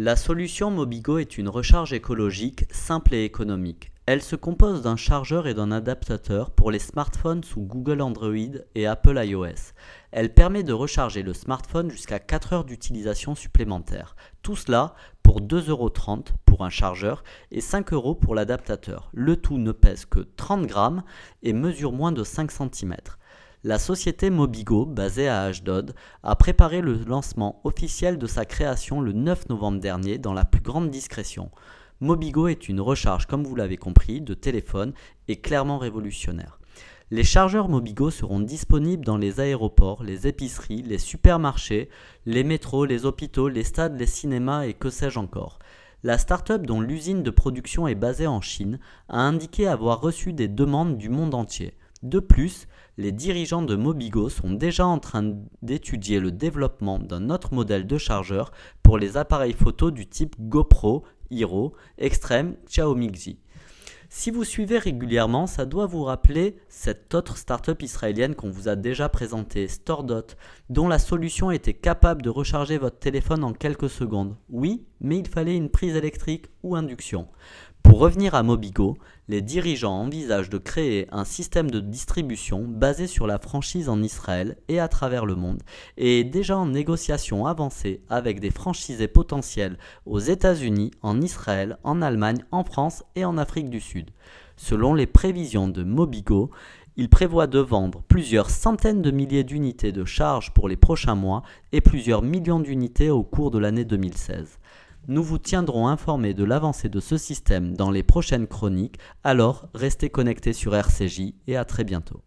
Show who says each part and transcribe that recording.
Speaker 1: La solution Mobigo est une recharge écologique simple et économique. Elle se compose d'un chargeur et d'un adaptateur pour les smartphones sous Google Android et Apple iOS. Elle permet de recharger le smartphone jusqu'à 4 heures d'utilisation supplémentaire. Tout cela pour 2,30€ pour un chargeur et 5 euros pour l'adaptateur. Le tout ne pèse que 30 grammes et mesure moins de 5 cm la société Mobigo, basée à Ashdod, a préparé le lancement officiel de sa création le 9 novembre dernier dans la plus grande discrétion. Mobigo est une recharge, comme vous l'avez compris, de téléphone et clairement révolutionnaire. Les chargeurs Mobigo seront disponibles dans les aéroports, les épiceries, les supermarchés, les métros, les hôpitaux, les stades, les cinémas et que sais-je encore. La start-up dont l'usine de production est basée en Chine a indiqué avoir reçu des demandes du monde entier. De plus, les dirigeants de Mobigo sont déjà en train d'étudier le développement d'un autre modèle de chargeur pour les appareils photo du type GoPro, Hero, Extreme, Xiaomi Xi. Si vous suivez régulièrement, ça doit vous rappeler cette autre startup israélienne qu'on vous a déjà présentée, StoreDot, dont la solution était capable de recharger votre téléphone en quelques secondes. Oui, mais il fallait une prise électrique ou induction. Pour revenir à Mobigo, les dirigeants envisagent de créer un système de distribution basé sur la franchise en Israël et à travers le monde, et est déjà en négociation avancée avec des franchisés potentiels aux États-Unis, en Israël, en Allemagne, en France et en Afrique du Sud. Selon les prévisions de Mobigo, il prévoit de vendre plusieurs centaines de milliers d'unités de charge pour les prochains mois et plusieurs millions d'unités au cours de l'année 2016. Nous vous tiendrons informés de l'avancée de ce système dans les prochaines chroniques, alors restez connectés sur RCJ et à très bientôt.